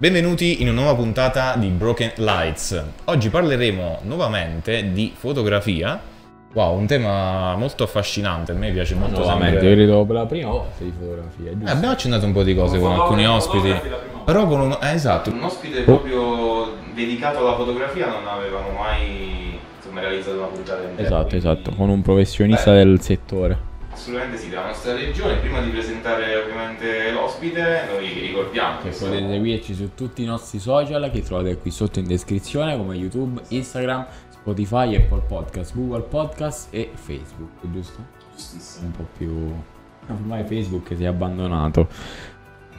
Benvenuti in una nuova puntata di Broken Lights. Oggi parleremo nuovamente di fotografia. Wow, un tema molto affascinante, a me piace molto Nuovamente, sempre. io credo per la prima volta di fotografia, Eh, giusto? abbiamo accennato un po' di cose con alcuni ospiti, però con un... eh, esatto, un ospite proprio dedicato alla fotografia non avevamo mai insomma, realizzato una puntata. Esatto, quindi- esatto, con un professionista Beh. del settore. Assolutamente sì, della nostra regione. Prima di presentare ovviamente l'ospite, noi ricordiamo Che questo- potete seguirci su tutti i nostri social che trovate qui sotto in descrizione come YouTube, Instagram, Spotify, Apple Podcast, Google Podcast e Facebook, giusto? Giustissimo. Un po' più... Ormai Facebook si è abbandonato.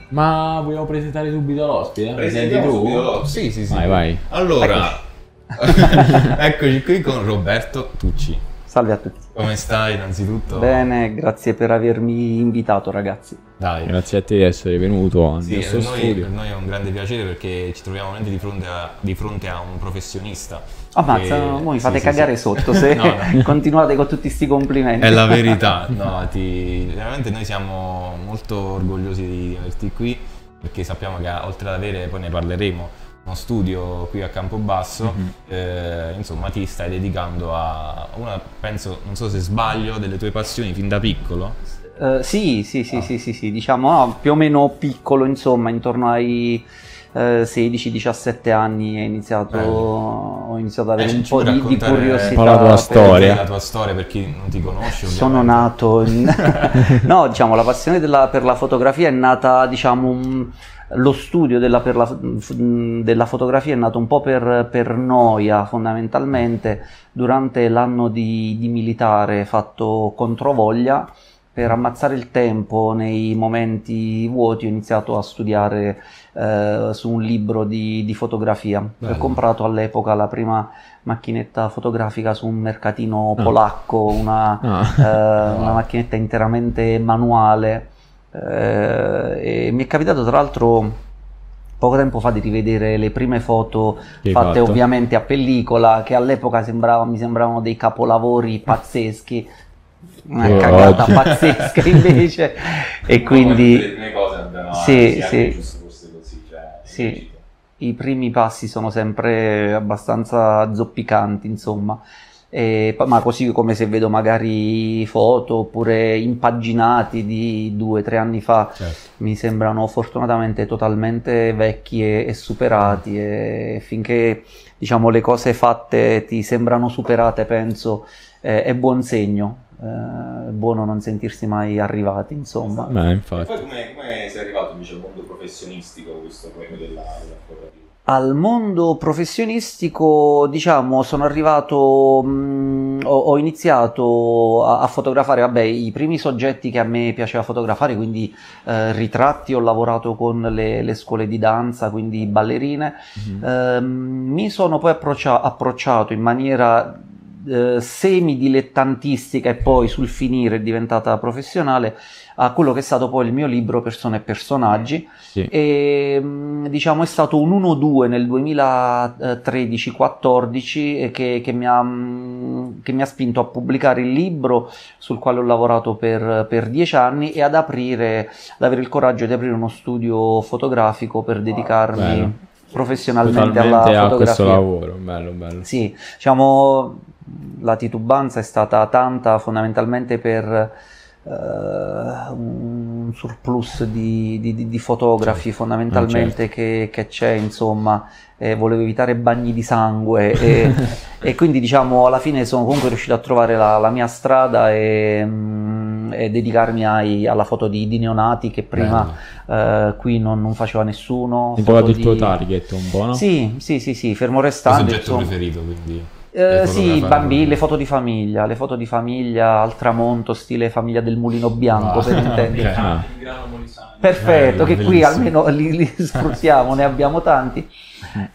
Ma vogliamo presentare subito l'ospite? Presenti tu? subito l'ospite. Sì, sì, sì. Vai, vai. Allora, eccoci qui con Roberto Tucci. Salve a tutti. Come stai innanzitutto? Bene, grazie per avermi invitato ragazzi. Dai. Grazie a te di essere venuto al Sì, nostro per noi, studio. per noi è un grande piacere perché ci troviamo veramente di fronte a, di fronte a un professionista. Ammazza, che- voi mi fate sì, cagare sì. sotto se No, no. continuate con tutti questi complimenti. È la verità, no, ti- veramente noi siamo molto orgogliosi di averti qui perché sappiamo che oltre ad avere, poi ne parleremo, uno studio qui a Campobasso, Mhm. eh, insomma ti stai dedicando a una, penso, non so se sbaglio, delle tue passioni fin da piccolo. Eh, sì, sì, sì, Ah. sì, sì, sì, diciamo no, più o meno piccolo, insomma, intorno ai eh, 16-17 anni ho iniziato, ho iniziato ad avere Eh, un po' di, di curiosità. un po' la tua storia. La tua storia per chi non ti conosce. Sono ovviamente. nato in... no, diciamo, la passione della- per la fotografia è nata, diciamo, un- lo studio della, la- della fotografia è nato un po' per, per noia, fondamentalmente, durante l'anno di, di militare fatto controvoglia. Per ammazzare il tempo nei momenti vuoti ho iniziato a studiare eh, su un libro di, di fotografia. Bello. Ho comprato all'epoca la prima macchinetta fotografica su un mercatino Ah. polacco, una, Ah. eh, una macchinetta interamente manuale eh, e mi è capitato tra l'altro poco tempo fa di rivedere le prime foto Che fatte fatto? ovviamente a pellicola che all'epoca sembrava- mi sembravano dei capolavori pazzeschi una E cagata oggi? pazzesca invece e quindi Le prime cose abbiamo Sì, sì, sì. anche giusto fosse così. Cioè, Sì. i primi passi sono sempre abbastanza zoppicanti, insomma. E pa- ma così come se vedo magari foto oppure impaginati di due o tre anni fa, Certo. mi sembrano fortunatamente totalmente vecchi e, e superati. E finché diciamo le cose fatte ti sembrano superate, penso, eh, è buon segno. Eh, è buono non sentirsi mai arrivati, insomma. Beh, E infatti. poi come, come sei arrivato invece al mondo professionistico questo poi della, della? Al mondo professionistico, diciamo, sono arrivato, mh, ho, ho iniziato a, a fotografare, vabbè, i primi soggetti che a me piaceva fotografare, quindi eh, ritratti, ho lavorato con le, le scuole di danza, quindi ballerine. Mhm. Ehm, mi sono poi approccia- approcciato in maniera eh, semi-dilettantistica e poi sul finire è diventata professionale a quello che è stato poi il mio libro Persone e personaggi Sì. e diciamo è stato un 1-2 nel 2013-14 che, che mi ha, che mi ha spinto a pubblicare il libro sul quale ho lavorato per, per dieci anni e ad aprire, ad avere il coraggio di aprire uno studio fotografico per dedicarmi bello. professionalmente alla Totalmente a questo fotografia. lavoro, bello, bello. Sì, diciamo la titubanza è stata tanta fondamentalmente per eh, un surplus di, di- di- fotografi Certo. fondamentalmente Ah, che, che c'è, insomma, e volevo evitare bagni di sangue e, e quindi diciamo alla fine sono comunque riuscito a trovare la, la mia strada e, mm, e dedicarmi ai- alla foto di, di neonati che prima eh, qui non, non faceva nessuno. Foto trovato il tuo target un po', no? Sì, sì, sì, sì, fermo Il tuo restando. soggetto insomma. preferito quindi? Eh, sì, bambini, le foto di famiglia, le foto di famiglia al tramonto, stile famiglia del mulino bianco, Ah, per intenderci. Ah. Perfetto, Bello, che qui almeno li, li sfruttiamo, ne abbiamo tanti.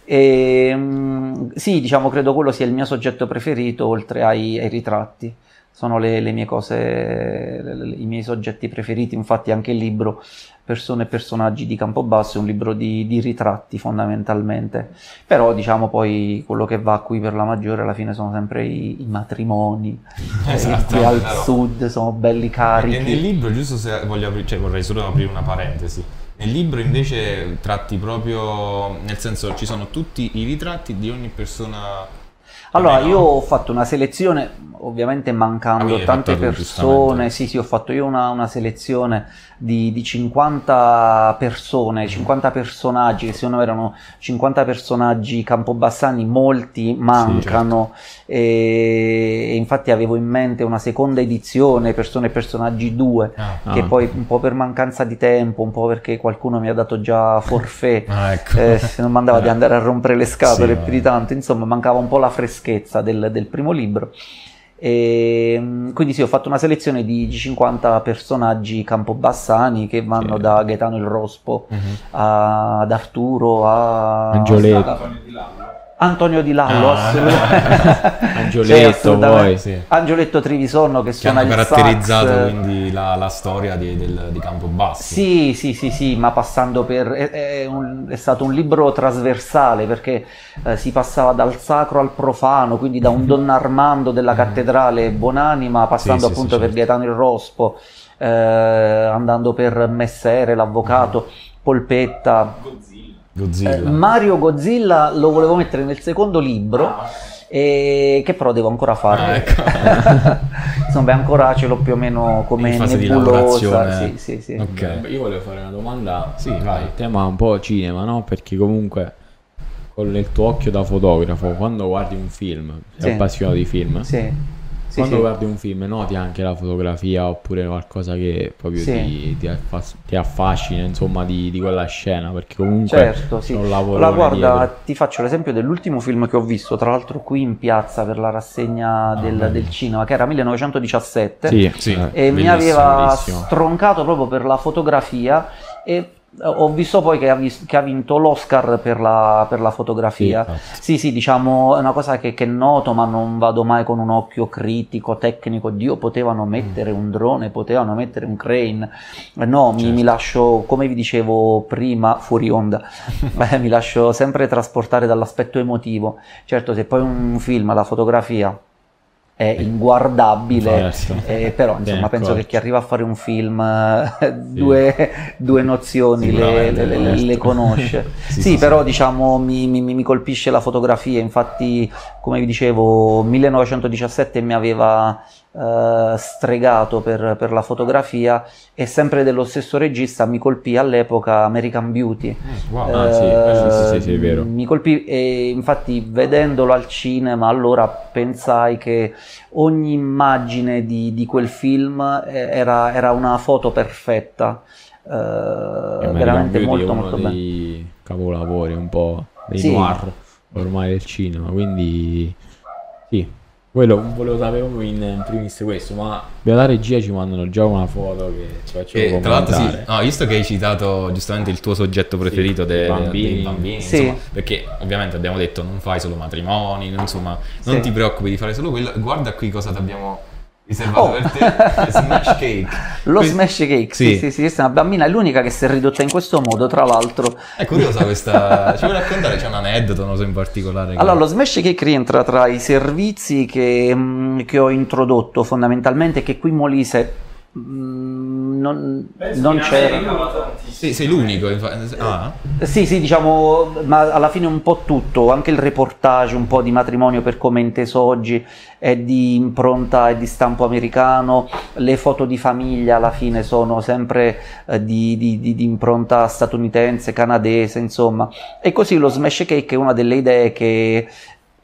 E, mm, sì, diciamo, credo quello sia il mio soggetto preferito, oltre ai, ai ritratti. Sono le, le mie cose, le- i miei soggetti preferiti, infatti anche il libro Persone e personaggi di Campobasso è un libro di, di ritratti fondamentalmente. Però diciamo poi quello che va qui per la maggiore alla fine sono sempre i, i matrimoni, Esatto, qui al però. sud sono belli E carichi. nel libro, giusto se voglio aprire, cioè vorrei solo aprire una parentesi. Nel libro invece tratti proprio, nel senso ci sono tutti i ritratti di ogni persona. Allora, io ho fatto una selezione, ovviamente mancando tante persone, sì sì, ho fatto io una, una selezione di, di 50 persone, 50 personaggi, che secondo me erano 50 personaggi campobassani, molti mancano, e, e infatti avevo in mente una seconda edizione, persone e personaggi 2, Ah, che Ah. poi un po' per mancanza di tempo, un po' perché qualcuno mi ha dato già forfait, ah, ecco. eh, se non mandava di andare a rompere le scatole Sì, più di tanto, insomma mancava un po' la freschezza del, del primo libro. E, mm, quindi sì, ho fatto una selezione di, di 50 personaggi campobassani che vanno Sì. da Gaetano il Rospo a- ad Arturo a Angioletto. Antonio Di Lallo, Ah. assolutamente. Angioletto, poi. Sì. Angioletto Trivisonno che Che suona hanno caratterizzato sax. quindi la, la storia di, del, di Campobasso. Sì, sì, sì, sì, ma passando per... È, è un- è stato un libro trasversale perché eh, si passava dal sacro al profano, quindi da un Don Armando della cattedrale Buonanima, passando Sì, sì, appunto sì, per certo. Gaetano il Rospo, eh, andando per Messere, l'avvocato, Polpetta. Godzilla. Eh, Mario Godzilla lo volevo mettere nel secondo libro. e che però devo ancora fare Ah, ecco. insomma ancora ce l'ho più o meno come In fase di nebulosa sì, sì, sì. Ok. Io volevo fare una domanda. Sì, vai. Il tema un po' cinema, no? Perché comunque con il tuo occhio da fotografo, quando guardi un film, sei Sì. appassionato di film, Sì, sì, quando sì. guardi un film noti anche la fotografia oppure qualcosa che proprio Sì. ti, ti affas- ti affascina, insomma, di, di quella scena, perché comunque Certo, sì. un lavoro Allora, guarda, dietro. ti faccio l'esempio dell'ultimo film che ho visto, tra l'altro qui in piazza per la rassegna del, bello. del cinema, che era 1917. Sì, Sì. eh, e mi aveva bellissimo. stroncato proprio per la fotografia e ho visto poi che ha, vis- che ha vinto l'Oscar per la, per la fotografia. Sì, Sì, sì, diciamo, è una cosa che, che noto, ma non vado mai con un occhio critico, tecnico. Dio, potevano mettere un drone, potevano mettere un crane. Eh, No, mi, Certo. mi lascio, come vi dicevo prima, fuori onda, beh, mi lascio sempre trasportare dall'aspetto emotivo. Certo, se poi un film, la fotografia è inguardabile, Certo. eh, però insomma penso che chi arriva a fare un film eh, due, due nozioni le, le- le- certo. conosce. Sì, sì, però diciamo mi, mi- mi colpisce la fotografia, infatti come vi dicevo 1917 mi aveva eh, stregato per, per la fotografia e sempre dello stesso regista mi colpì all'epoca American Beauty. Mm, wow. Ah, sì, Eh, sì, sì, sì, è vero. Mi colpì e infatti vedendolo al cinema allora pensai che ogni immagine di, di quel film eh, era, era una foto perfetta, eh, American veramente Beauty molto molto bene. dei capolavori un po' dei Sì. noir ormai del cinema, quindi sì. Quello volevo sapere in, in primis questo, ma dalla regia ci mandano già una foto che ci facciamo E tra l'altro sì, no, visto che hai citato giustamente il tuo soggetto preferito Sì, de- i bambini. dei bambini, Sì. insomma, perché ovviamente abbiamo detto non fai solo matrimoni, insomma, non Sì. ti preoccupi di fare solo quello, guarda qui cosa ti abbiamo riservato Oh. per te, Smash Cake. Lo Que- smash cake, sì. Sì. sì, sì, questa è una bambina, è l'unica che si è ridotta in questo modo, tra l'altro. È curiosa questa, ci vuoi raccontare, c'è un aneddoto, non so in particolare. che- Allora, lo smash cake rientra tra i servizi che, mm, che ho introdotto fondamentalmente, che qui Molise non, non c'era. Sì, sei l'unico, ah, Sì, sì, diciamo, ma alla fine un po' tutto, anche il reportage, un po' di matrimonio per come è inteso oggi, è di impronta e di stampo americano, le foto di famiglia alla fine sono sempre eh, di, di- di- di impronta statunitense, canadese, insomma. E così lo smash cake è una delle idee che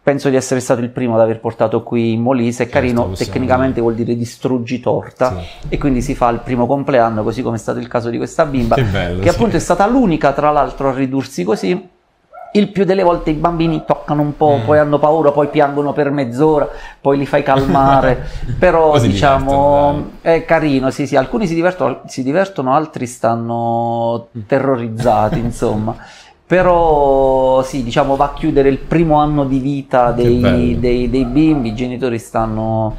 penso di essere stato il primo ad aver portato qui in Molise, è Certo, carino, possiamo tecnicamente vuol dire distruggi torta Sì. e quindi si fa il primo compleanno, così come è stato il caso di questa bimba Che bello, che sì. appunto è stata l'unica tra l'altro a ridursi così. Il più delle volte i bambini toccano un po', Mm. poi hanno paura, poi piangono per mezz'ora, poi li fai calmare, però diciamo è carino, sì sì, alcuni si divertono, si divertono altri stanno Mm. terrorizzati, insomma. Però sì, diciamo va a chiudere il primo anno di vita dei, dei- dei bimbi, i genitori stanno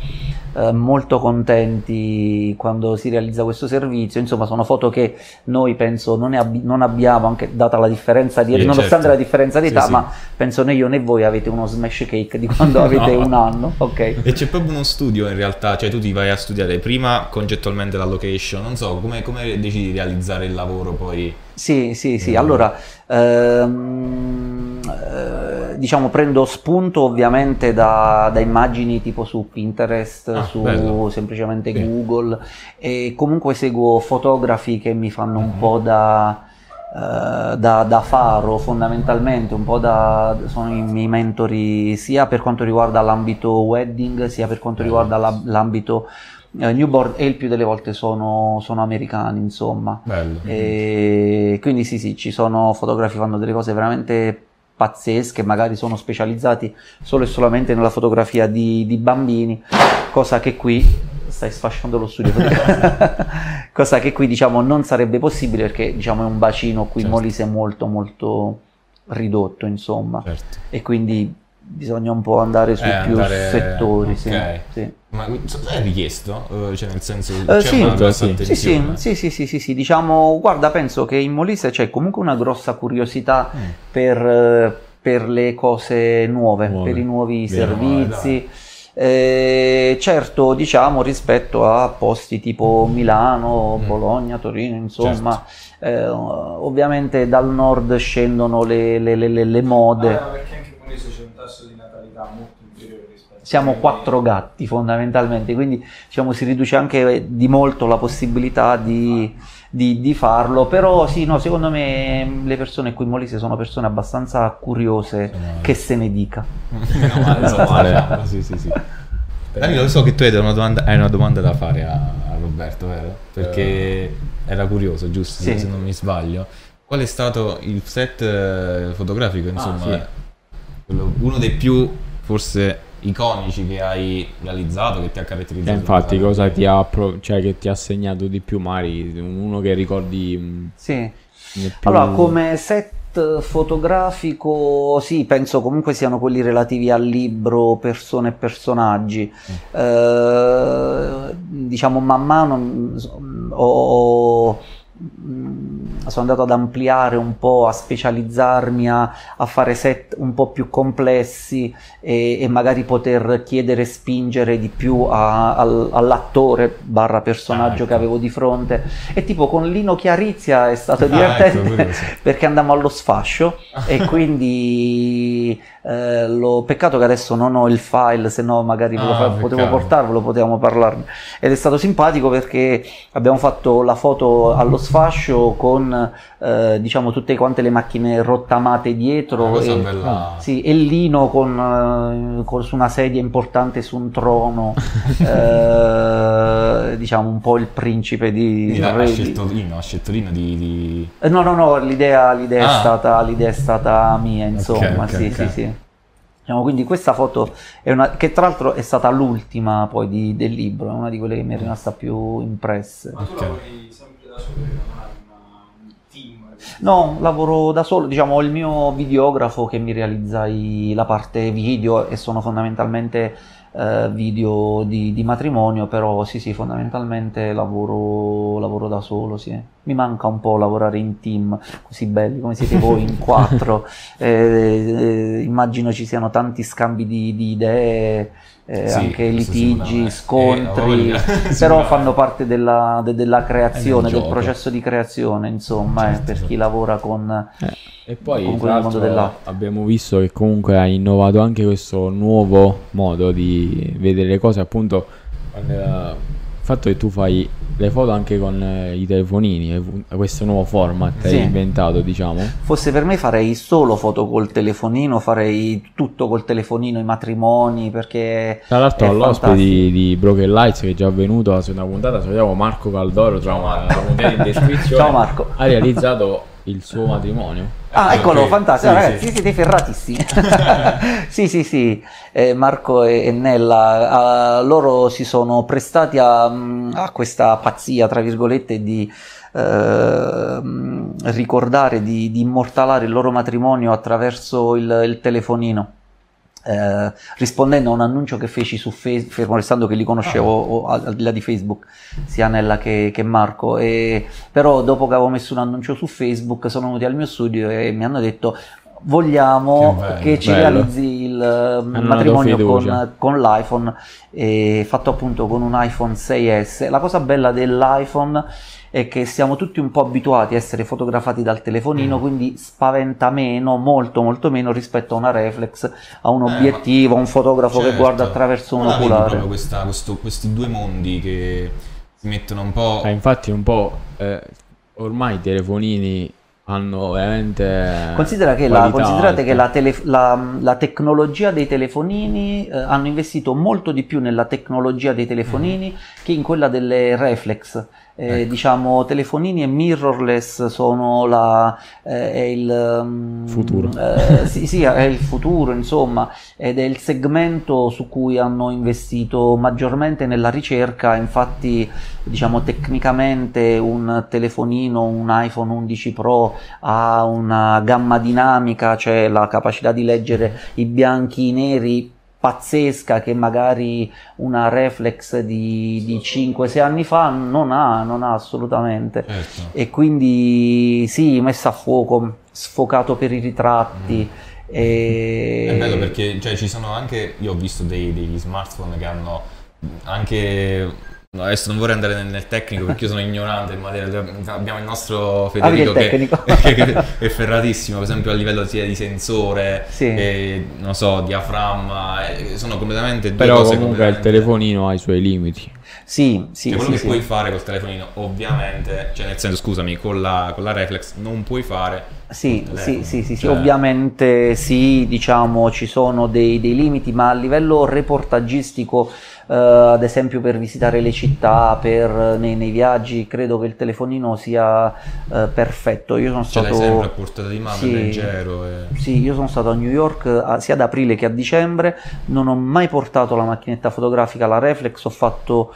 eh, molto contenti quando si realizza questo servizio. Insomma, sono foto che noi penso non, abbi- non abbiamo, anche data la differenza di Sì, nonostante certo. la differenza di età, sì. ma penso né io né voi avete uno smash cake di quando avete No. un anno, ok? E c'è proprio uno studio in realtà, cioè tu ti vai a studiare prima concettualmente la location, non so, come, come decidi di realizzare il lavoro poi? Sì, sì, sì. Mm. Allora, eh, diciamo, prendo spunto ovviamente da, da immagini tipo su Pinterest, Ah, su bello. semplicemente Sì. Google e comunque seguo fotografi che mi fanno un Mhm. po' da, eh, da, da faro fondamentalmente, un po' da, sono i miei mentori sia per quanto riguarda l'ambito wedding, sia per quanto riguarda la- l'ambito newborn e il più delle volte sono, sono americani, insomma. Bello. E quindi sì, sì, ci sono fotografi che fanno delle cose veramente pazzesche, magari sono specializzati solo e solamente nella fotografia di, di bambini, cosa che qui stai sfasciando lo studio, cosa che qui diciamo non sarebbe possibile perché diciamo è un bacino qui in Certo. Molise molto molto ridotto, insomma, Certo. e quindi bisogna un po' andare su Eh, più andare- settori, sì, ok. sì. Ma è richiesto? Eh, Cioè nel senso Eh, c'è sì. una grossa Sì, Sì, sì, sì, sì, sì, diciamo, guarda, penso che in Molise c'è comunque una grossa curiosità Mm. per, eh, per le cose nuove, Nuove. per i nuovi Bene, servizi. Eh, certo, diciamo rispetto a posti tipo Milano, Mm. Bologna, Torino, insomma, Certo. eh, ovviamente dal nord scendono le, le- le- le- le mode. Ah, perché anche in Molise c'è un tasso di natalità molto inferiore rispetto Siamo quattro gatti fondamentalmente, quindi diciamo, si riduce anche di molto la possibilità di, di- di farlo, però sì, no, secondo me le persone qui in Molise sono persone abbastanza curiose che se ne dica. Meno male, Meno male. sì, sì, sì. Danilo, so che tu hai una domanda, hai una domanda da fare a, a Roberto, vero? Perché era curioso, giusto? Sì. Se non mi sbaglio. Qual è stato il set eh, fotografico, insomma, sì. eh, quello- uno dei più forse iconici che hai realizzato, che ti ha Eh, caratterizzato? infatti, cosa ti ha, pro- cioè, che ti ha segnato di più, Mari? Uno che ricordi mm, Sì. Allora, come set fotografico, sì, penso comunque siano quelli relativi al libro, persone e personaggi. Eh, diciamo, man mano mm, ho, sono andato ad ampliare un po', a specializzarmi, a, a fare set un po' più complessi e, e magari poter chiedere e spingere di più a- al- all'attore barra personaggio Ah, ecco. che avevo di fronte. E tipo con Lino Chiarizia è stato Ah, divertente ecco, perché andammo allo sfascio e quindi eh, lo- peccato che adesso non ho il file, se no magari ve lo Ah, potevo portarvelo, potevamo parlarne. Ed è stato simpatico perché abbiamo fatto la foto allo sfascio con eh, diciamo tutte quante le macchine rottamate dietro. E, bella. sì, e Lino con, eh, con- su una sedia importante su un trono, eh, diciamo un po' il principe di... Ha scelto Lino, ha scelto Lino di... di- eh, No, no, no, l'idea, l'idea Ah. è stata, l'idea è stata mia, insomma, ok, sì, ok. sì, sì. Diciamo, quindi questa foto è una, che tra l'altro è stata l'ultima poi di- del libro, è una di quelle che mi è rimasta più impresse. Ma tu lavori sempre da solo, non un team? No, lavoro da solo, diciamo, ho il mio videografo che mi realizza i- la parte video e sono fondamentalmente eh, video di, di matrimonio, però sì, sì, fondamentalmente lavoro, lavoro da solo, sì. Mi manca un po' lavorare in team, così belli come siete voi in quattro. Eh, eh, immagino ci siano tanti scambi di, di idee, eh, Sì, anche litigi, sicuramente. scontri, Eh, però fanno parte della, de- della creazione, del processo di creazione, insomma, eh, Certo, per certo. chi lavora con... E poi Comunque tra nel mondo dell'arte. abbiamo visto che comunque ha innovato anche questo nuovo modo di vedere le cose, appunto con, eh, il fatto che tu fai le foto anche con eh, i telefonini, eh, questo nuovo format Sì. hai inventato, diciamo. Fosse per me farei solo foto col telefonino, farei tutto col telefonino, i matrimoni, perché... Tra l'altro all'ospite di, di Broken Lights che è già venuto alla seconda puntata, salutiamo Marco Caldoro, troviamo la puntata in descrizione. Ciao Marco. Ha realizzato il suo matrimonio. Ah, eccolo, ok. fantastico, Sì, ragazzi, sì. siete ferratissimi. sì, sì, sì, Eh, Marco e, e Nella, eh, loro si sono prestati a, mm, a questa pazzia, tra virgolette, di mm, ricordare, di, di immortalare il loro matrimonio attraverso il, il telefonino. Eh, rispondendo a un annuncio che feci su Facebook, fermo restando che li conoscevo Ah. al di là di Facebook, sia Nella che, che Marco, e, però dopo che avevo messo un annuncio su Facebook sono venuti al mio studio e mi hanno detto vogliamo Che bello, che ci bello. realizzi il eh, dato matrimonio con, con l'iPhone, e fatto appunto con un iPhone 6S. La cosa bella dell'iPhone è che siamo tutti un po' abituati a essere fotografati dal telefonino, Mm. quindi spaventa meno, molto molto meno rispetto a una reflex, a un Eh, obiettivo, a un fotografo che Certo. guarda attraverso un oculare. proprio questa- questo- questi due mondi che si mettono un po'... Eh, infatti un po' eh, ormai i telefonini hanno veramente Considera che la, considerate alte. che la, tele- la- la tecnologia dei telefonini eh, hanno investito molto di più nella tecnologia dei telefonini che in quella delle reflex. Eh, Ecco. Diciamo, telefonini e mirrorless sono la, eh, è il mm, Futuro. eh, sì, sì, è il futuro, insomma, ed è il segmento su cui hanno investito maggiormente nella ricerca. Infatti, diciamo, tecnicamente un telefonino, un iPhone 11 Pro ha una gamma dinamica, cioè la capacità di leggere i bianchi e i neri pazzesca che magari una reflex di, di 5-6 anni fa non ha, non ha assolutamente. Certo. E quindi sì, messa a fuoco, sfocato per i ritratti. E... È bello perché cioè, ci sono anche, io ho visto dei- degli smartphone che hanno anche, no, adesso non vorrei andare nel, nel tecnico perché io sono ignorante in materia, abbiamo il nostro Avete Federico il che, che è ferratissimo, per esempio a livello sia di sensore, Sì. e, non so, diaframma, eh, sono completamente due però cose comunque il completamente- telefonino ha i suoi limiti Sì, sì, Cioè, quello sì, che sì. puoi fare col telefonino, ovviamente, cioè nel senso, scusami, con la, con la reflex non puoi fare Sì, sì, sì, sì, Cioè, ovviamente sì, diciamo ci sono dei, dei limiti, ma a livello reportaggistico, eh, ad esempio per visitare le città, per, nei, nei viaggi, credo che il telefonino sia eh, perfetto. Io sono Ce l'hai stato... sempre a portata di mano, Sì. leggero. E... Sì, io sono stato a New York a- sia ad aprile che a dicembre, non ho mai portato la macchinetta fotografica, la reflex, ho fatto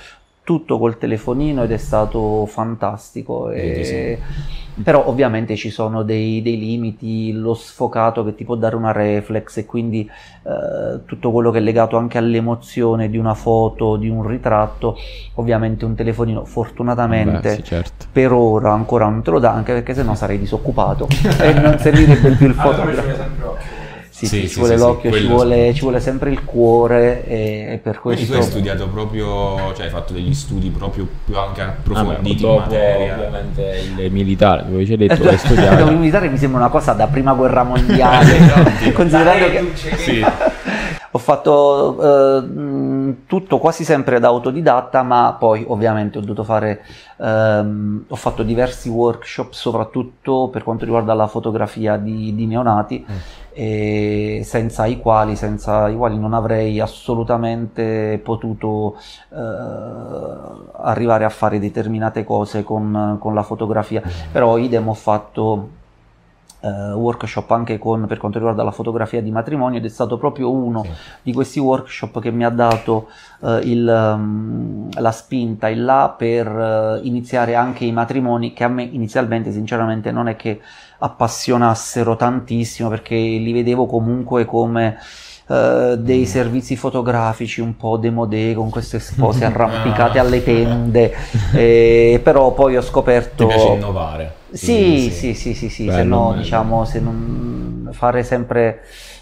tutto col telefonino ed è stato fantastico. e- sì. Però ovviamente ci sono dei, dei limiti, lo sfocato che ti può dare una reflex e quindi eh, tutto quello che è legato anche all'emozione di una foto, di un ritratto, ovviamente un telefonino fortunatamente Beh, sì, certo per ora ancora non te lo dà anche perché sennò sarei disoccupato e non servirebbe più il fotografo. Sì, Sì, sì, ci vuole sì, sì, l'occhio, ci, vuole, ci vuole sempre il cuore e, e per Quindi questo... tu hai studiato proprio, cioè hai fatto degli studi proprio più anche approfonditi in dopo materia. ovviamente il militare dove ci hai detto che hai Il militare mi sembra una cosa da prima guerra mondiale, Esatto. considerando Dai, che Sì. ho fatto eh, tutto quasi sempre da autodidatta, ma poi ovviamente ho dovuto fare, ehm, ho fatto diversi workshop, soprattutto per quanto riguarda la fotografia di, di neonati, Mm. Senza i quali, senza i quali non avrei assolutamente potuto eh, arrivare a fare determinate cose con, con la fotografia. Però idem ho fatto eh, workshop anche con, per quanto riguarda la fotografia di matrimonio ed è stato proprio uno Sì. di questi workshop che mi ha dato eh, il, um, la spinta in là per eh, iniziare anche i matrimoni che a me inizialmente sinceramente non è che appassionassero tantissimo perché li vedevo comunque come eh, dei servizi fotografici un po' demodé con queste spose arrampicate alle tende eh, però poi ho Ti scoperto piace innovare. sì, sì, sì, sì, sì, se Bello, no, bello. diciamo, se non fare sempre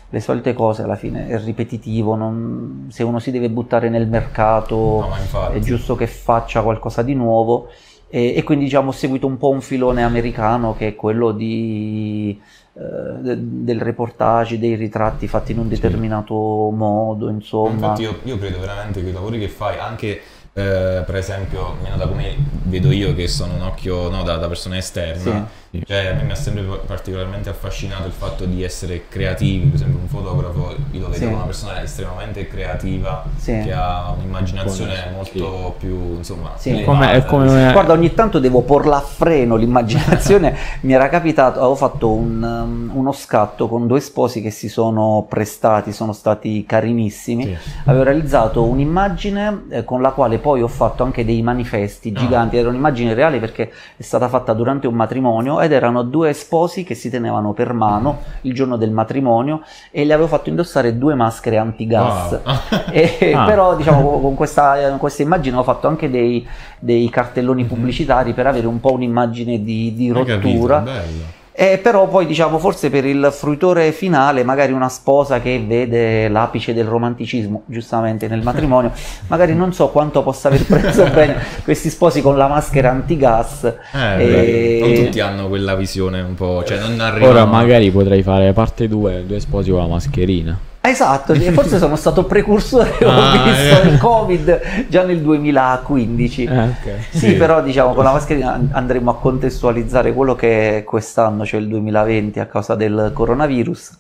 le solite cose alla fine è ripetitivo, non- se uno si deve buttare nel mercato No, è giusto che faccia qualcosa di nuovo e, e quindi diciamo ho seguito un po' un filone americano che è quello di, eh, de- del reportage, dei ritratti fatti in un determinato modo, insomma. Infatti io, io credo veramente che i lavori che fai, anche eh, per esempio, almeno da come vedo io che sono un occhio no, da, da persona esterna, Sì. cioè a me mi ha sempre particolarmente affascinato il fatto di essere creativi, per esempio un fotografo, io lo vedo Sì. una persona estremamente creativa, Sì. che ha un'immaginazione Come- molto più, insomma, Sì. Come- è come- Guarda, ogni tanto devo porla a freno l'immaginazione. Mi era capitato, avevo fatto un, um, uno scatto con due sposi che si sono prestati, sono stati carinissimi. Sì. Avevo realizzato un'immagine eh, con la quale poi ho fatto anche dei manifesti Ah. giganti, era un'immagine reale perché è stata fatta durante un matrimonio ed erano due sposi che si tenevano per mano il giorno del matrimonio e le avevo fatto indossare due maschere antigas. Wow. E, Ah. Però diciamo con questa, con questa immagine ho fatto anche dei, dei cartelloni pubblicitari per avere un po' un'immagine di, di Hai capito? rottura. Bello. Eh, però poi diciamo forse per il fruitore finale, magari una sposa che vede l'apice del romanticismo, giustamente nel matrimonio, magari non so quanto possa aver preso bene questi sposi con la maschera antigas. Eh, E- Non tutti hanno quella visione un po', cioè non arrivano... Ora magari potrei fare parte 2, due sposi con la mascherina. Esatto, e forse sono stato precursore, ho Ah, visto eh. il Covid già nel 2015. Eh, ok. Sì, Sì. però diciamo con la mascherina an- andremo a contestualizzare quello che è quest'anno, cioè il 2020 a causa del coronavirus.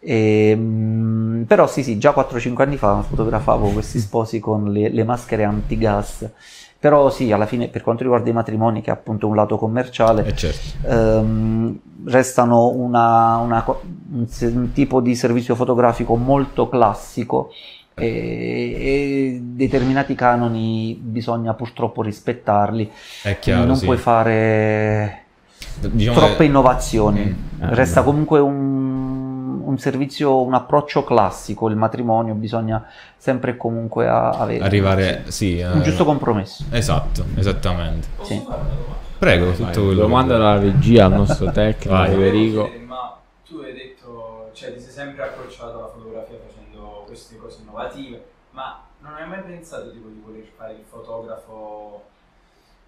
Ehm, però sì, sì, già 4-5 anni fa fotografavo questi sposi con le, le maschere antigas. Però sì, alla fine per quanto riguarda i matrimoni, che è appunto un lato commerciale, Eh certo. ehm, restano una- una un, un tipo di servizio fotografico molto classico e, determinati canoni bisogna purtroppo rispettarli. È chiaro, non sì. puoi fare Diciamo troppe che- innovazioni. Mm. Eh, Resta beh. comunque un, un servizio, un approccio classico. Il matrimonio bisogna sempre e comunque a- avere Arrivare, sì. un eh, giusto compromesso. Esatto, esattamente. Sì. Prego, tutto quello domanda che- dalla regia al nostro tecnico Vai. Federico. chiedere, ma tu hai detto, cioè ti sei sempre approcciato alla fotografia facendo queste cose innovative, ma non hai mai pensato tipo di voler fare il fotografo eh,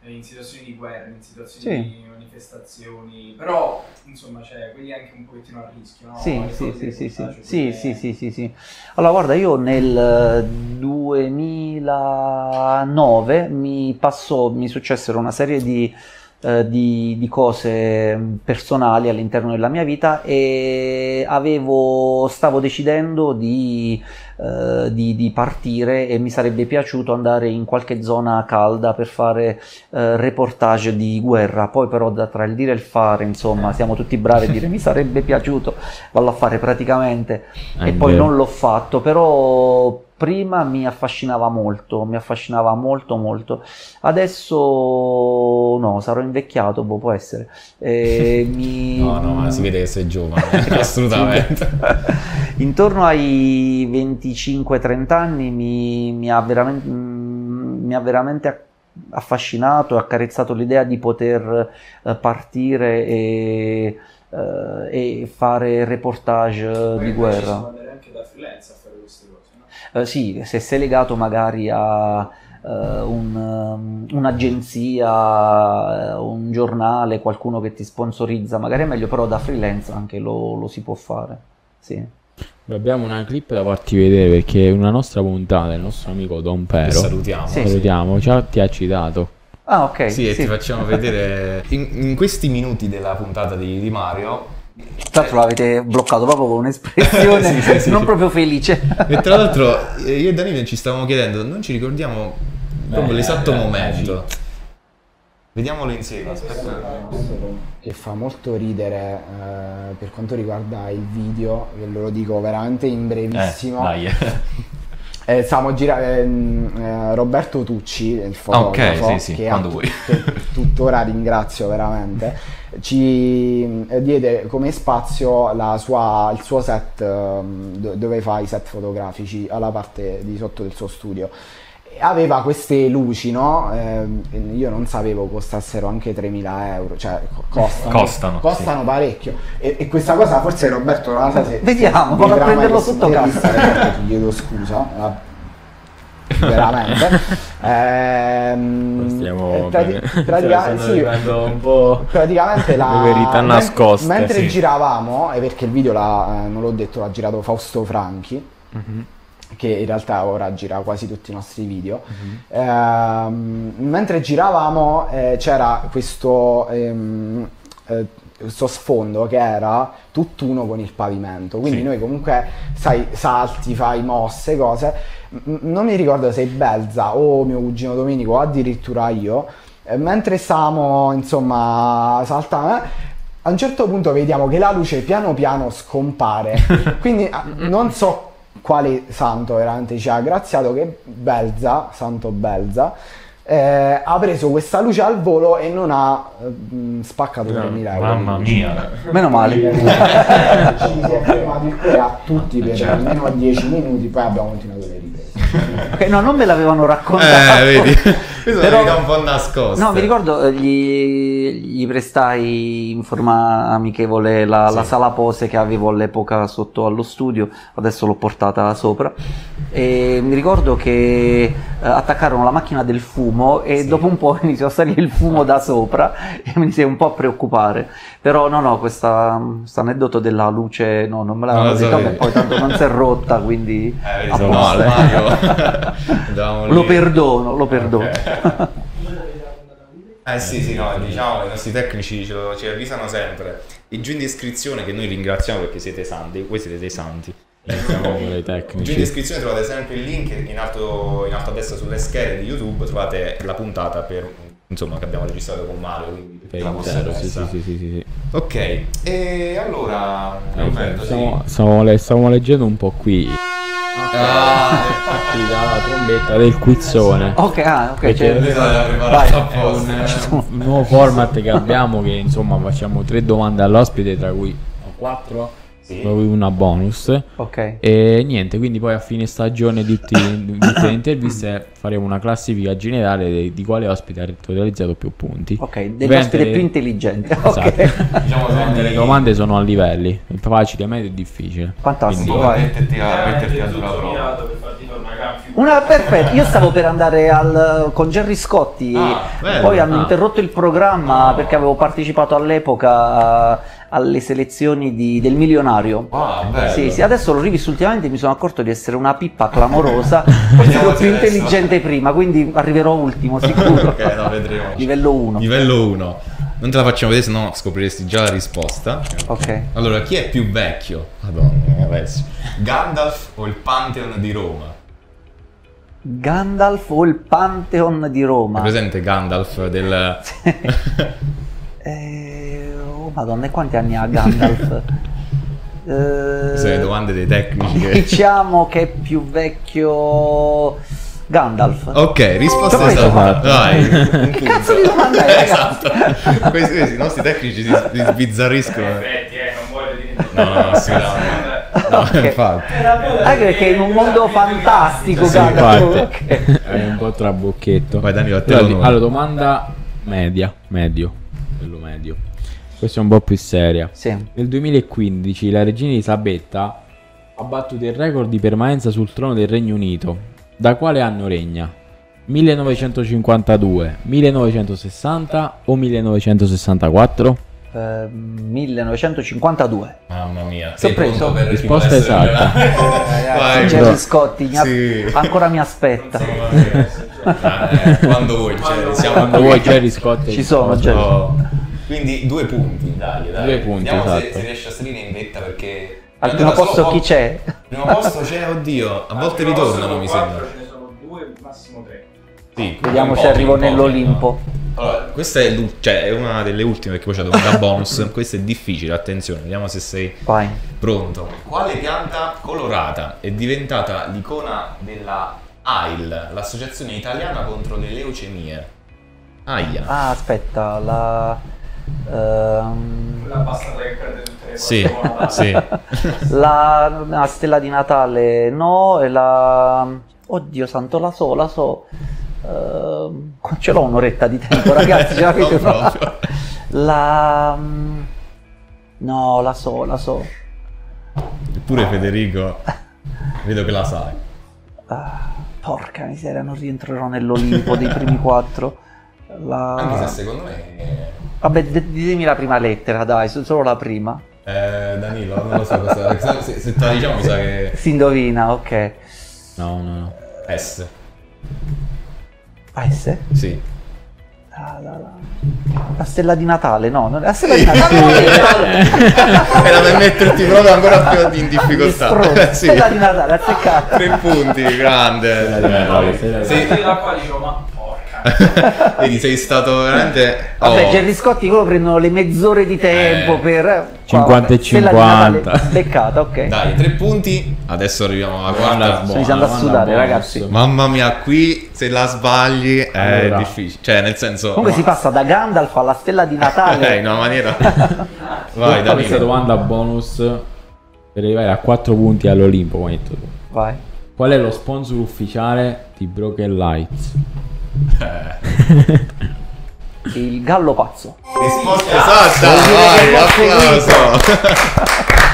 in situazioni di guerra, in situazioni Sì. di manifestazioni, però insomma c'è quelli anche un pochettino a rischio, no? Sì, sì, sì, sì, sì, sì, sì, sì, sì, sì. Allora, guarda, io nel eh, 2009 mi passò, mi successero una serie di, eh, di, di cose personali all'interno della mia vita e avevo, stavo decidendo di, eh, di, di partire e mi sarebbe piaciuto andare in qualche zona calda per fare eh, reportage di guerra. Poi però da, tra il dire e il fare, insomma, siamo tutti bravi a dire mi sarebbe piaciuto, vallo a fare praticamente. E poi non l'ho fatto, però prima mi affascinava molto, mi affascinava molto molto. Adesso no, sarò invecchiato, boh, può essere. Eh, mi- No, no, ma si vede che sei giovane, eh, assolutamente. Intorno ai 25-30 anni mi, mi ha veramente, mm, mi ha veramente affascinato e accarezzato l'idea di poter eh, partire e, eh, e fare reportage Poi di guerra. si può andare anche da freelance a fare queste cose, no? Eh, sì, se sei legato magari a eh, un, um, un'agenzia, eh, un giornale, qualcuno che ti sponsorizza, magari è meglio, però da freelance anche lo, lo si può fare. Sì. Abbiamo una clip da farti vedere perché è una nostra puntata, il nostro amico Don Pero. salutiamo. Sì, Salutiamo, ciao, ti ha citato. Ah, ok. Sì, e sì. ti facciamo vedere in, in questi minuti della puntata di, di Mario. Tra l'altro l'avete bloccato proprio con un'espressione Sì, sì, sì, non sì. proprio felice. E tra l'altro eh, io e Danilo ci stavamo chiedendo, non ci ricordiamo proprio Eh, l'esatto eh, momento. Vediamolo insieme, aspetta. che fa molto ridere eh, per quanto riguarda il video, ve lo dico veramente in brevissimo. dai. Eh, stavamo girando Roberto Tucci, il fotografo, ok, sì, sì, che, quando a- vuoi. che tuttora ringrazio veramente, ci eh, diede come spazio la sua- il suo set ehm, do- dove fa i set fotografici alla parte di sotto del suo studio. Aveva queste luci, no? Ehm, io non sapevo costassero anche 3.000 euro, cioè co- costano, Costano, costano parecchio. E, e questa cosa forse Roberto non la sa se... Vediamo, vado a prenderlo sotto casa. chiedo scusa. Veramente. Ehm, Stiamo eh, prati- pratica- Cioè, sì, un po' praticamente la verità men- nascoste. mentre sì. giravamo e perché il video l'ha, eh, non l'ho detto l'ha girato Fausto Franchi che in realtà ora gira quasi tutti i nostri video Ehm, mentre giravamo eh, c'era questo ehm, eh, questo sfondo che era tutt'uno con il pavimento. Quindi Sì. noi comunque sai salti fai mosse cose. Non mi ricordo se Belza o mio cugino Domenico o addirittura io eh, mentre stavamo insomma saltando eh, a un certo punto vediamo che la luce piano piano scompare. Quindi ah, non so quale santo veramente ci ha graziato, che Belza, santo Belza, eh, ha preso questa luce al volo e non ha eh, spaccato 3.000 euro. Mamma mia. Meno male. ci si è fermato il cuore a tutti per almeno 10 minuti, poi abbiamo continuato le riprese. Ok, no, non me l'avevano raccontato. Eh, vedi? Questo Però- è un po' nascosto. No, mi ricordo eh, gli, gli prestai in forma amichevole la, la Sì. sala pose che avevo all'epoca sotto allo studio, adesso l'ho portata sopra. E mi ricordo che eh, attaccarono la macchina del fumo e Sì. dopo un po' iniziò a salire il fumo da sopra e mi iniziai un po' a preoccupare. Però no, no, questa, questo aneddoto della luce no, non me l'avevano detto, beh, poi tanto non si è rotta, quindi Eh, no, Mario. Lo perdono, lo perdono. Ok. Eh sì, sì, no, diciamo che i nostri tecnici ce lo, ci avvisano sempre. E giù in descrizione, che noi ringraziamo perché siete santi, voi siete dei santi. Dei Giù in descrizione trovate sempre il link in alto, in alto a destra sulle schede di YouTube, trovate la puntata per, insomma, che abbiamo registrato con Mario. Quindi Per la vostra intero, sì, sì, sì, sì, sì. Ok, e allora, Roberto, sì. Stiamo, stiamo le- stavamo leggendo un po' qui. Ah, la trombetta del quizzone. Ok, ah, ok. Cioè- Vai. un, un nuovo format che abbiamo che insomma facciamo tre domande all'ospite tra cui quattro Sì. una bonus Ok. e niente quindi poi a fine stagione di, tutte le interviste faremo una classifica generale di, di quale ospite ha totalizzato più punti Ok, dell'ospite le- più intelligente. Esatto. Ok. Diciamo Ovviamente le domande sono a livelli facile medio e difficile Fantastico, Quindi- vai. metterti a, metterti a sulla prova. una perfetta, io stavo per andare al, con Gerry Scotti, Ah, bello. poi hanno Ah. interrotto il programma perché avevo partecipato all'epoca alle selezioni di- del milionario. Ah, bello. Sì, sì, adesso l'ho rivisto ultimamente e mi sono accorto di essere una pippa clamorosa, forse ero se più adesso- intelligente prima, quindi arriverò ultimo sicuro. ok, no, vedremo. Livello 1. Livello 1. Non te la facciamo vedere, sennò scopriresti già la risposta. Ok. Allora, chi è più vecchio? Madonna, adesso. Gandalf o il Pantheon di Roma? Gandalf o il Pantheon di È Roma? presente Gandalf del... Eh, oh madonna, e quanti anni ha Gandalf? Eh, Queste le domande dei tecnici che... Diciamo che è più vecchio Gandalf. Ok, risposta Come esatta. un Che cazzo di domanda è, esatto. Questi, questi, i nostri tecnici si, si sbizzarriscono. Effetti, eh, non voglio dire No, no, assolutamente. No, Ok. infatti. Anche perché in un mondo fantastico Sì, Gandalf. infatti. ok. è un po' trabocchetto Vai Danilo, a te allora, domanda media medio quello medio questa è un po' più seria Sì. Nel 2015 la regina Elisabetta ha battuto il record di permanenza sul trono del Regno Unito. Da quale anno regna? 1952, 1960 o 1964? Eh, 1952. Mamma mia. Sei per Risposta esatta. Gerry bro. Scotti Sì. ancora mi aspetta. Ah, eh, quando vuoi, cioè, siamo Quando qui. vuoi Jerry Scott Ci sono. Jerry. Oh. Quindi due punti, dai, dai. Due punti, Vediamo se, esatto. se riesci a salire in vetta perché... Al primo posto po- chi c'è? Al primo posto c'è, oddio, a volte ritornano mi sembra. Ce ne sono due, massimo tre. Sì, Vediamo se arrivo nell'Olimpo. Allora, questa è, cioè, è una delle ultime perché poi c'è domanda bonus. Questa è difficile, attenzione, vediamo se sei Vai. pronto. Quale pianta colorata è diventata l'icona della AIL, l'associazione italiana contro le leucemie? Aia. Ah, aspetta, la... ehm, La passata che perde tutte le Sì, sì. la, la stella di Natale no, e la... Oddio santo, la so, la so. Ehm, ce l'ho un'oretta di tempo, ragazzi, ce l'avete? Proprio. La... mm, No, la so, la so. Eppure Federico, vedo che la sai. Ah, porca miseria, non rientrerò nell'Olimpo dei primi quattro. La... Anche se secondo me... Vabbè, d- ditemi la prima lettera, dai, so- solo la prima. Eh, Danilo, non lo so cosa... Se, se te la diciamo mi sa che... Si indovina, ok. No, no, no. S. AS? Sì. La, la, la. La stella di Natale, no, non- la stella di Natale. Era per metterti proprio ancora più in difficoltà. Sì. Stella di Natale, azzeccato. Tre punti, grande. Stella di Sì. Sì. Da ma Vedi, sei stato veramente... Vabbè, oh. Gerry Scotti loro prendono le mezz'ore di tempo Eh. per... 50 e Stella di Natale 50. Beccata, ok. Dai, tre punti. Adesso arriviamo alla quarta. Sto iniziando a Buona, sudare, buona, ragazzi. Mamma mia, qui se la sbagli è Allora. difficile. Cioè, nel senso... Comunque si passa da Gandalf alla Stella di Eh, Natale. in una maniera... Vai, Vai, questa domanda bonus per arrivare a 4 punti all'Olimpo, come hai detto tu. Vai. Qual è lo sponsor ufficiale di Broken Lights? Il gallo pazzo. Risposta esatta, vai, applauso.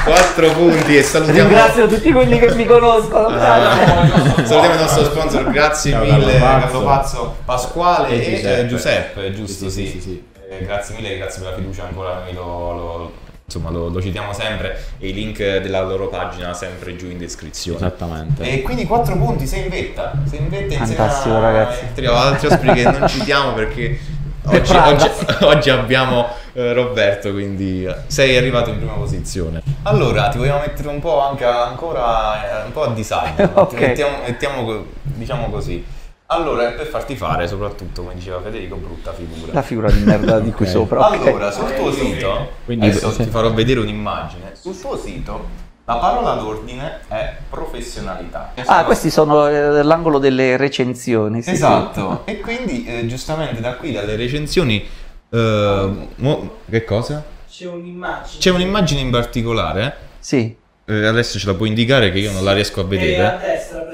4 punti e salutiamo... Ringrazio tutti quelli che mi conoscono. Salutiamo il nostro sponsor, grazie Ciao, mille Carlo Pazzo. Pasquale E e Giuseppe. eh, Giuseppe, giusto? Sì, Sì, sì, sì, Eh, grazie mille, grazie per la fiducia ancora, noi lo, lo- insomma, lo, lo citiamo sempre e i link della loro pagina sempre giù in descrizione. Esattamente. E quindi 4 punti, sei in vetta, sei in vetta insieme Fantastico, a ragazzi. altri, altri ospiti che non citiamo perché Per oggi, oggi- oggi abbiamo eh, Roberto, quindi eh, sei arrivato in prima posizione. Allora, ti vogliamo mettere un po' anche ancora eh, un po' a disagio, Ok. Ti mettiamo, mettiamo diciamo così. Allora, per farti fare, soprattutto, come diceva Federico, brutta figura. La figura di merda di qui Ok. sopra. ok. Allora, sul tuo sito, Quindi- adesso sì. ti farò vedere un'immagine. Sul tuo sito la parola d'ordine è professionalità. Ah, questi sono eh, l'angolo delle recensioni. Sì, Esatto. E quindi, eh, giustamente, da qui, dalle recensioni, eh, mo- che cosa? C'è un'immagine. C'è un'immagine in particolare. Sì. eh, adesso ce la puoi indicare che io non la riesco a È a vedere.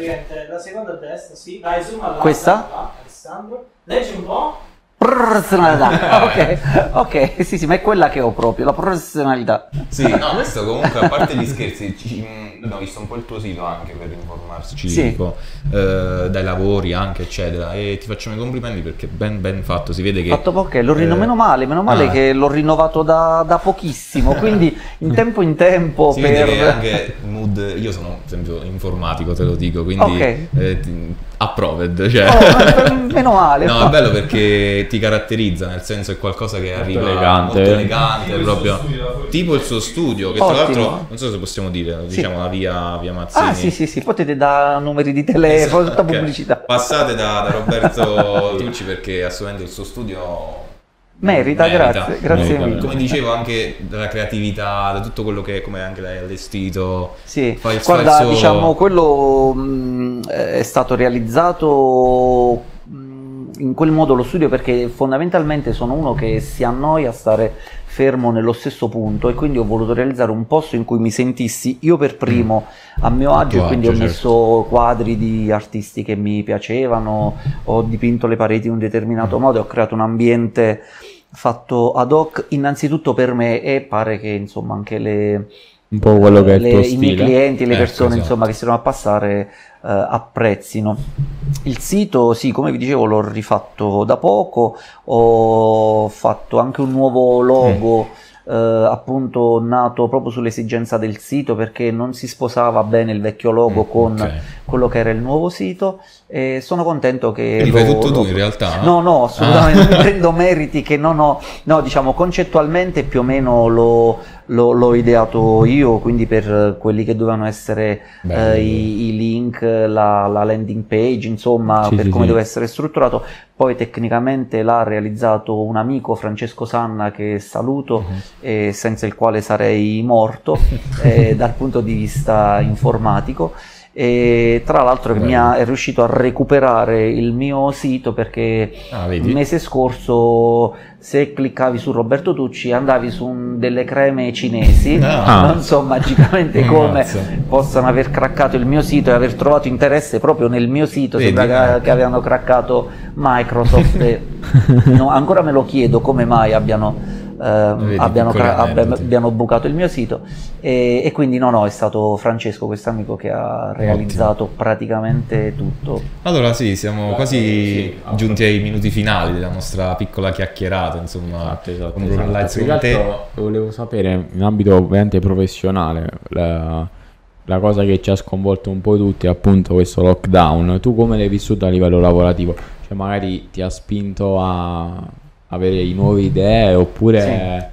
Praticamente, la seconda a destra, sì. Dai, zoom alla Questa? Alessandro. Leggi un po'. Professionalità. ok, ok, sì, sì, ma è quella che ho proprio, la professionalità. Sì, no, questo comunque, a parte gli scherzi, ci- mh, abbiamo visto un po' il tuo sito anche per informarci, Sì. tipo, eh, dai lavori anche, eccetera. E ti facciamo i complimenti perché ben, ben fatto, si vede che... Fatto poco, l'ho rinnovato, eh, meno male, meno male ah. che l'ho rinnovato da, da pochissimo, quindi in tempo in tempo Si per... vede che anche mood, io sono per esempio informatico, te lo dico, quindi Ok. eh, ti- approved, cioè. Oh, meno male. No, è bello perché ti caratterizza, nel senso è qualcosa che arriva elegante. molto elegante, Tipo il proprio suo studio, la fuori- tipo il suo studio, che Ottimo. tra l'altro non so se possiamo dire, diciamo la via, via Mazzini. Ah sì sì sì, potete dare numeri di telefono, tutta Ok. pubblicità. Passate da, da Roberto Tucci perché assolutamente il suo studio Merita, grazie, grazie Merita. mille. Come dicevo anche dalla creatività, da tutto quello che come anche l'hai allestito. Sì, Fai il- guarda, il suo- diciamo, quello mh, è stato realizzato mh, in quel modo lo studio perché fondamentalmente sono uno che si annoia a stare fermo nello stesso punto e quindi ho voluto realizzare un posto in cui mi sentissi io per primo a mio agio e quindi agio, ho certo. messo quadri di artisti che mi piacevano, ho dipinto le pareti in un determinato modo, ho creato un ambiente fatto ad hoc innanzitutto per me e pare che insomma anche le, Un po' quello che è le- i miei clienti, le Ecco, persone esatto. insomma che si trovano a passare eh, apprezzino. Il sito, sì, come vi dicevo, l'ho rifatto da poco, ho fatto anche un nuovo logo. eh, appunto nato proprio sull'esigenza del sito perché non si sposava bene il vecchio logo Mm, con ok. quello che era il nuovo sito e sono contento che fai lo- tutto tu lo- in realtà? No, no, assolutamente non prendo meriti che non ho, no, diciamo concettualmente più o meno l'ho, l'ho- l'ho ideato io, quindi per eh, quelli che dovevano essere eh, i, i link, la, la landing page, insomma, Sì, per sì, come sì. deve essere strutturato. Poi tecnicamente l'ha realizzato un amico Francesco Sanna che saluto Mhm. e senza il quale sarei morto eh, dal punto di vista informatico e tra l'altro mi ha- è riuscito a recuperare il mio sito perché Ah, il mese scorso se cliccavi su Roberto Tucci andavi su un- delle creme cinesi Ah. non so magicamente come possano aver craccato il mio sito e aver trovato interesse proprio nel mio sito Vedi? sembra Eh. che, che avevano craccato Microsoft e no, ancora me lo chiedo come mai abbiano ehm, abbiano, cra- abbiano- bucato il mio sito e, e quindi no no è stato Francesco questo amico che ha realizzato praticamente tutto. Allora sì, siamo Beh, quasi sì, giunti ai minuti finali della nostra piccola chiacchierata, insomma, Esatto, esatto, con esatto. Lights con te. volevo sapere in ambito ovviamente professionale la, la cosa che ci ha sconvolto un po' tutti è appunto questo lockdown. Tu come l'hai vissuto a livello lavorativo? Cioè magari ti ha spinto a avere nuove idee oppure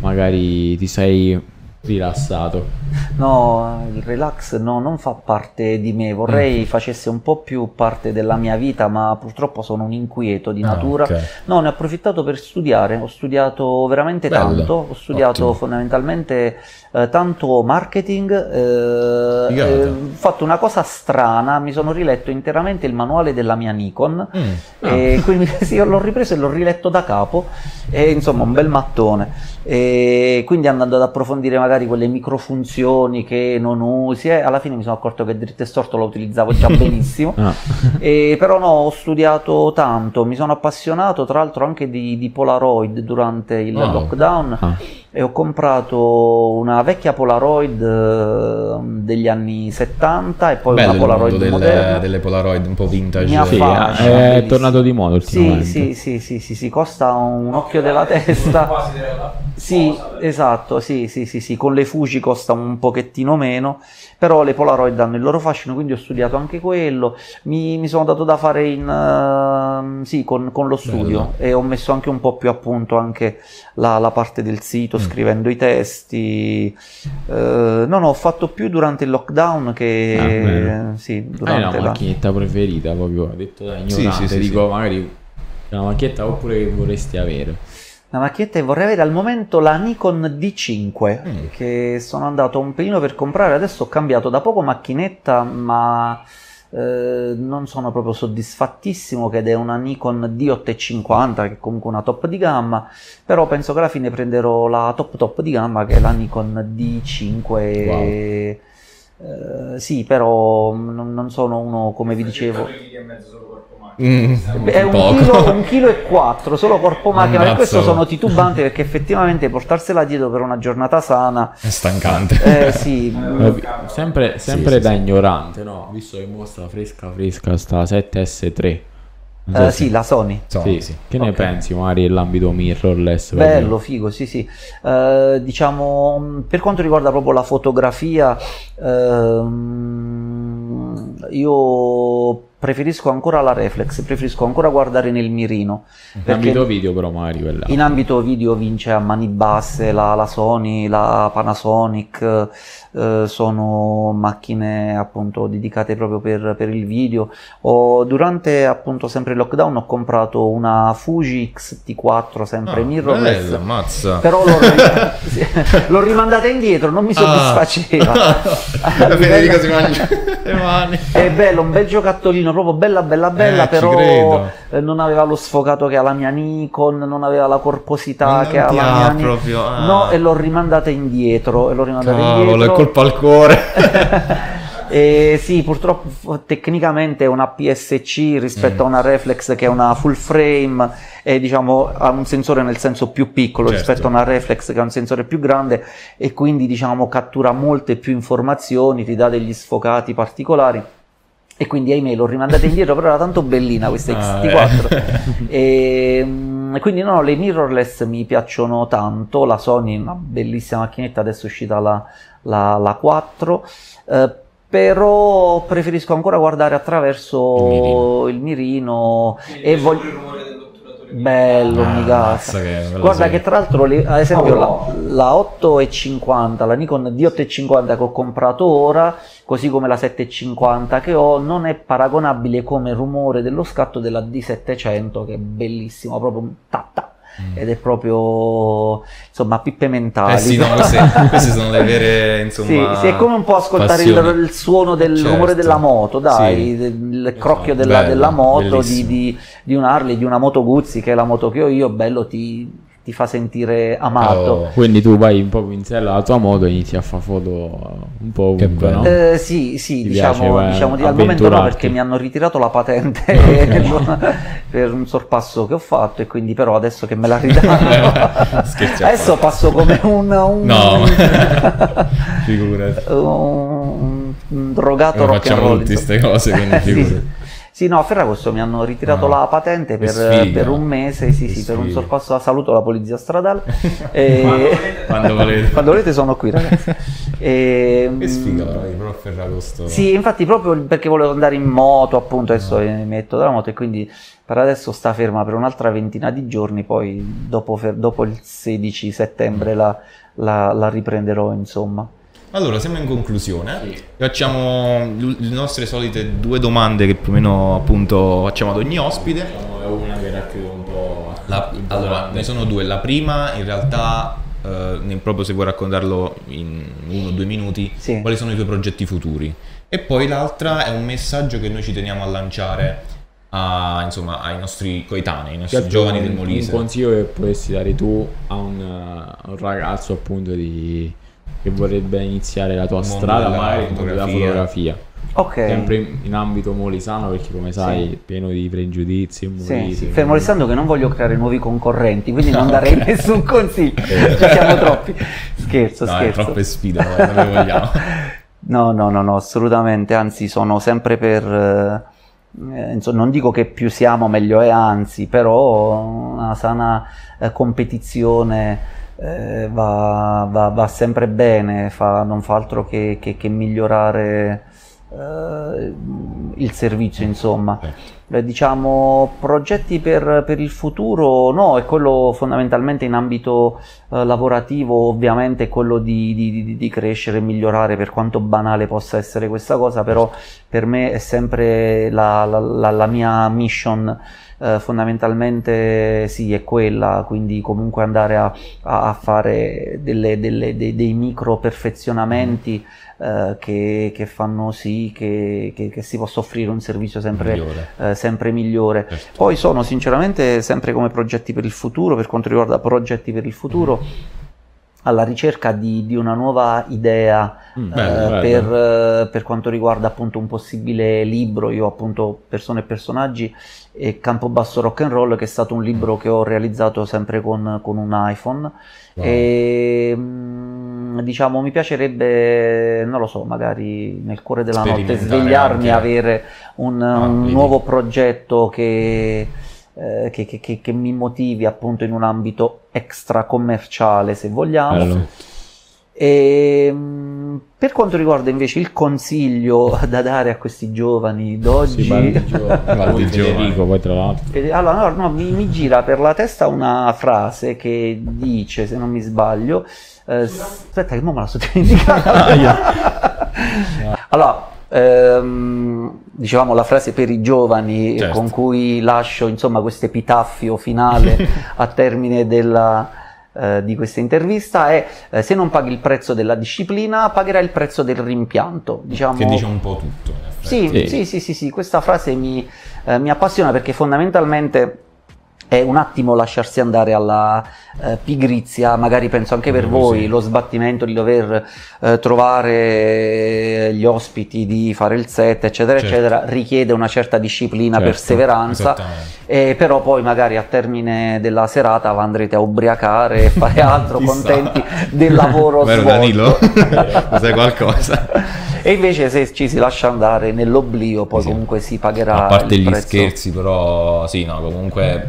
magari ti sei rilassato. No, il relax no, non fa parte di me, vorrei Mm. facesse un po' più parte della mia vita, ma purtroppo sono un inquieto di Ah, natura. ok. No, ne ho approfittato per studiare, ho studiato veramente Bello, tanto, ho studiato ottimo. fondamentalmente eh, tanto marketing, eh, eh, ho fatto una cosa strana, mi sono riletto interamente il manuale della mia Nikon. Mm. E quindi sì, l'ho ripreso e l'ho riletto da capo, e insomma un bel mattone. E quindi andando ad approfondire magari quelle microfunzioni che non usi, e alla fine mi sono accorto che dritto e storto lo utilizzavo già benissimo. Ah. E però no, ho studiato tanto, mi sono appassionato tra l'altro anche di, di Polaroid durante il Wow. lockdown Ah. E ho comprato una vecchia Polaroid eh, degli anni 70 e poi Bello una Polaroid mondo moderna. delle, Polaroid un po' vintage. Mi Sì, affascina, è bellissimo. tornato di moda ultimamente. sì, sì, sì, sì, sì, costa un occhio della testa. Quasi della Sì, esatto, sì, sì, sì, sì, con le Fuji costa un pochettino meno, però le Polaroid hanno il loro fascino, quindi ho studiato anche quello, mi, mi sono dato da fare in, ehm, sì, con, con lo studio Bello. e ho messo anche un po' più a punto anche la, la parte del sito. Scrivendo i testi, Eh, no, no, ho fatto più durante il lockdown Ah, che, bene. sì, durante una la... macchinetta preferita proprio, detto da ignorante, sì, sì, dico sì. magari una macchinetta oppure che vorresti avere. La macchinetta che vorrei avere al momento la Nikon D5 Mm. che sono andato un pelino per comprare, adesso ho cambiato da poco macchinetta ma eh, non sono proprio soddisfattissimo che è una Nikon D850 che è comunque una top di gamma, però penso che alla fine prenderò la top top di gamma che è la Nikon D5 e- eh, sì, però non, non sono uno come vi dicevo Mm, È un poco. chilo, un chilo e quattro, solo corpo macchina. Per questo sono titubante perché effettivamente portarsela dietro per una giornata sana. È stancante. Eh sì, Eh, vi- sempre sempre sì, da sì. ignorante, no? Visto che mostra fresca fresca sta 7S3. Non so eh, se- sì, la Sony. Insomma, sì. sì. Che ne Ok. pensi magari dell'ambito mirrorless? Bello, figo, sì, sì. Eh, diciamo, per quanto riguarda proprio la fotografia, ehm, io preferisco ancora la reflex, preferisco ancora guardare nel mirino. In ambito video però magari quella. In ambito video vince a mani basse la, la Sony, la Panasonic, eh, sono macchine appunto dedicate proprio per, per il video. Ho- durante appunto sempre il lockdown ho comprato una Fuji X-T4 sempre Ah, mirrorless. bello, mazza. Però l'ho, l'ho rimandata indietro, non mi soddisfaceva. A livello- Federico si mangia le mani. è bello, un bel giocattolino, proprio bella, bella, bella, Eh, però eh, non aveva lo sfocato che ha la mia Nikon, non aveva la corposità che ha la mia proprio, ah. No, e l'ho rimandata indietro, e l'ho rimandata Cavolo, è indietro. colpa al cuore. E sì, purtroppo tecnicamente è una PSC rispetto Mm. a una reflex che è una full frame e diciamo ha un sensore nel senso più piccolo Certo. rispetto a una reflex che ha un sensore più grande e quindi diciamo cattura molte più informazioni, ti dà degli sfocati particolari. E quindi ahimè l'ho rimandata indietro, però era tanto bellina questa Ah, XT4. eh. E, mm, quindi no, le mirrorless mi piacciono tanto, la Sony è una bellissima macchinetta, adesso è uscita la, la- la 4, eh, però preferisco ancora guardare attraverso il mirino, e e voglio... Bello, Ah, mi mazza, gasa. che Guarda serie. che tra l'altro, le- ad esempio, la, la 850, la Nikon D850 che ho comprato ora, così come la 750 che ho, non è paragonabile come rumore dello scatto della D700, che è bellissimo, proprio un ta ta. Mm. Ed è proprio insomma pippe mentali. Eh sì, no, queste, queste sono le vere, insomma... Sì, sì, è come un po' ascoltare il, il suono del Certo. rumore della moto, dai, Sì. il crocchio della, bello, della moto, di, di, di un Harley, di una moto Guzzi, che è la moto che ho io, bello, ti, ti fa sentire amato. Oh. Quindi tu vai un po' in sella la tua moto e inizi a fare foto un po' Che ovunque, no? Eh, sì, sì, Ti diciamo, piace, diciamo di, al momento no perché mi hanno ritirato la patente per un sorpasso che ho fatto e quindi però adesso che me la ridanno Scherzi a adesso passo come un, un, No, figurati. un, un drogato Lo rock and facciamo insomma. queste cose, quindi Sì. figurati. Sì, no, a Ferragosto mi hanno ritirato No. la patente per, per un mese, sì, sì, per un sorpasso. Saluto la polizia stradale. E- Quando volete. Quando volete sono qui, ragazzi. E, Che sfiga, mm, però, a Ferragosto. Sì, infatti proprio perché volevo andare in moto, appunto, adesso mi metto dalla moto e quindi per adesso sta ferma per un'altra ventina di giorni, poi dopo, fer- dopo il 16 settembre la, la- la riprenderò, insomma. Allora, siamo in conclusione. Facciamo l- le nostre solite due domande che più o meno appunto facciamo ad ogni ospite. È una che racchiude un po'. La- allora, ne sono due. La prima, in realtà, eh, ne- proprio se vuoi raccontarlo in uno o due minuti, Sì. quali sono i tuoi progetti futuri? E poi l'altra è un messaggio che noi ci teniamo a lanciare a- insomma, ai nostri coetanei, ai nostri Certo, giovani un, del Molise. Un consiglio che potresti dare tu a un, eh, a un ragazzo appunto di, che vorrebbe iniziare la tua Mondo strada magari nel mondo della fotografia. fotografia. Ok. Sempre in, in ambito molisano perché come sai Sì. è pieno di pregiudizi. in Sì, Molise, sì, fermo restando che non voglio creare nuovi concorrenti, quindi non No, darei ok. nessun consiglio. Ci siamo troppi. Scherzo, No, è scherzo. troppe sfide, non le vogliamo. No, no, no, no, assolutamente, anzi sono sempre per, eh, eh, insomma, non dico che più siamo meglio è, anzi, però una sana eh, competizione eh, va, va- va sempre bene, fa- non fa altro che, che- che migliorare eh, il servizio, insomma. Beh, diciamo, progetti per, per il futuro, no, è quello fondamentalmente in ambito eh, lavorativo, ovviamente è quello di, di- di- crescere e migliorare, per quanto banale possa essere questa cosa, però per me è sempre la, la- la- la mia mission, eh, fondamentalmente sì, è quella, quindi comunque andare a, a- a fare delle- delle- dei, dei micro perfezionamenti eh, che, che fanno sì che, che- che si possa offrire un servizio sempre Migliore. Eh, sempre migliore. Certo. Poi sono sinceramente sempre come progetti per il futuro, per quanto riguarda progetti per il futuro, alla ricerca di, di una nuova idea Mm, eh, bello. per, eh, per quanto riguarda appunto un possibile libro. Io appunto persone e personaggi e Campobasso Rock and Roll, che è stato un libro che ho realizzato sempre con, con un iPhone. Wow. E mm, diciamo mi piacerebbe, non lo so, magari nel cuore della notte svegliarmi e anche. avere un, Ah, un nuovo progetto che, eh, che- che- che- che mi motivi appunto in un ambito extra commerciale, se vogliamo. Bello. E, mm, per quanto riguarda invece il consiglio da dare a questi giovani d'oggi, Sì, giovani. Federico, poi tra l'altro. Eh, Allora, no, no, mi, mi gira per la testa una frase che dice, se non mi sbaglio, eh, aspetta che mo me la sto dimenticando. allora, ehm, dicevamo la frase per i giovani Certo. con cui lascio insomma questo epitaffio finale a termine della, eh, di questa intervista è eh, se non paghi il prezzo della disciplina pagherai il prezzo del rimpianto. Diciamo, Che dice un po' tutto. Sì. sì, sì, sì, sì, questa frase mi, eh, mi appassiona perché fondamentalmente è un attimo lasciarsi andare alla eh, pigrizia, magari penso anche per Sì. voi, lo sbattimento di dover eh, trovare gli ospiti, di fare il set, eccetera, Certo. eccetera, richiede una certa disciplina, Certo, perseveranza. E però poi magari a termine della serata andrete a ubriacare e fare altro contenti del lavoro Vero svolto. Danilo? Lo sai qualcosa? E invece se ci si lascia andare nell'oblio, poi Sì. comunque si pagherà A parte il gli prezzo. scherzi, però sì, no, comunque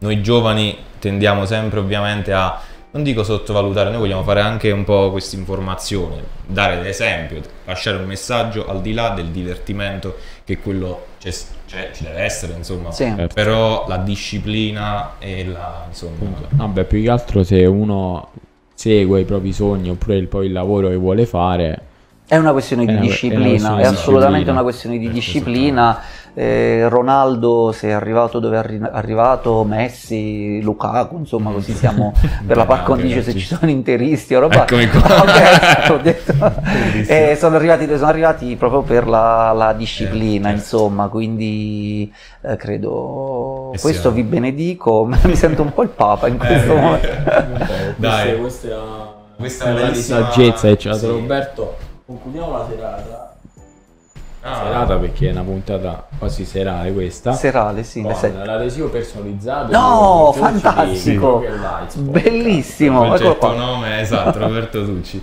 noi giovani tendiamo sempre ovviamente a, non dico sottovalutare, noi vogliamo fare anche un po' questa informazione, dare l'esempio, lasciare un messaggio al di là del divertimento che quello c'è, c'è- ci deve essere, insomma. Sì. Certo. Però la disciplina e la, insomma, Vabbè, più che altro se uno segue i propri sogni oppure il, poi il lavoro che vuole fare, È una questione È di una- è una disciplina, è, questione di assolutamente disciplina. una questione di Ecco, disciplina. Eh, Ronaldo se è arrivato dove è arri- arrivato, Messi, Lukaku, insomma così siamo per la par condicio se ci sono interisti o roba. Eccomi qua. Ok, ho detto. Eh, sono, arrivati, sono arrivati proprio per la, la disciplina, certo. insomma, quindi eh, credo Eh, questo vi benedico, mi sento un po' il Papa in questo Eh, momento. Dai. questa è Questa è la bellissima- saggezza che ci ha dato. Roberto. Concludiamo la serata. Ah, Serata perché è una puntata quasi serale questa. Serale, sì, Con l'adesivo personalizzato. No, fantastico! Bellissimo! il Eccolo concetto qua. nome, esatto, Roberto Tucci.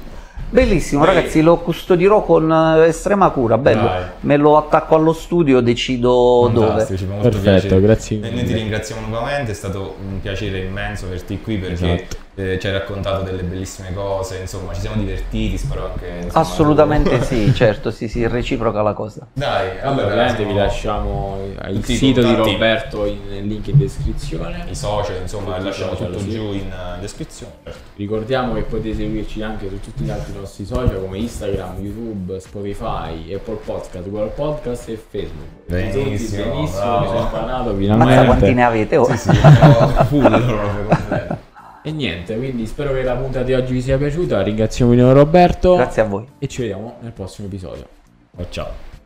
Bellissimo, Poi- ragazzi, lo custodirò con eh, estrema cura. Bello, Dai. me lo attacco allo studio, decido dove. Fantastico, ci fa molto Perfetto, piacere. grazie Noi, noi ti ringraziamo nuovamente, è stato un piacere immenso averti qui perché Esatto. Eh, ci hai raccontato delle bellissime cose, insomma ci siamo divertiti, spero anche... insomma, Assolutamente sì, certo, sì, sì, reciproca la cosa. Dai, Allora, allora ovviamente vi lasciamo il sito di. Roberto in- nel link in descrizione. i social, insomma, Tutti lasciamo social, tutto sì. giù in eh, descrizione. Ricordiamo che potete seguirci anche su tutti gli altri nostri social come Instagram, YouTube, Spotify, Apple Podcast, Google Podcast e Facebook. Benissimo, Tutti benissimo, bravo. mi sono imparato Mazza finalmente. quanti ne avete ora. Sì, sì, no, full. E niente, quindi spero che la puntata di oggi vi sia piaciuta. Ringraziamo Roberto Grazie a voi. e ci vediamo nel prossimo episodio. Ciao.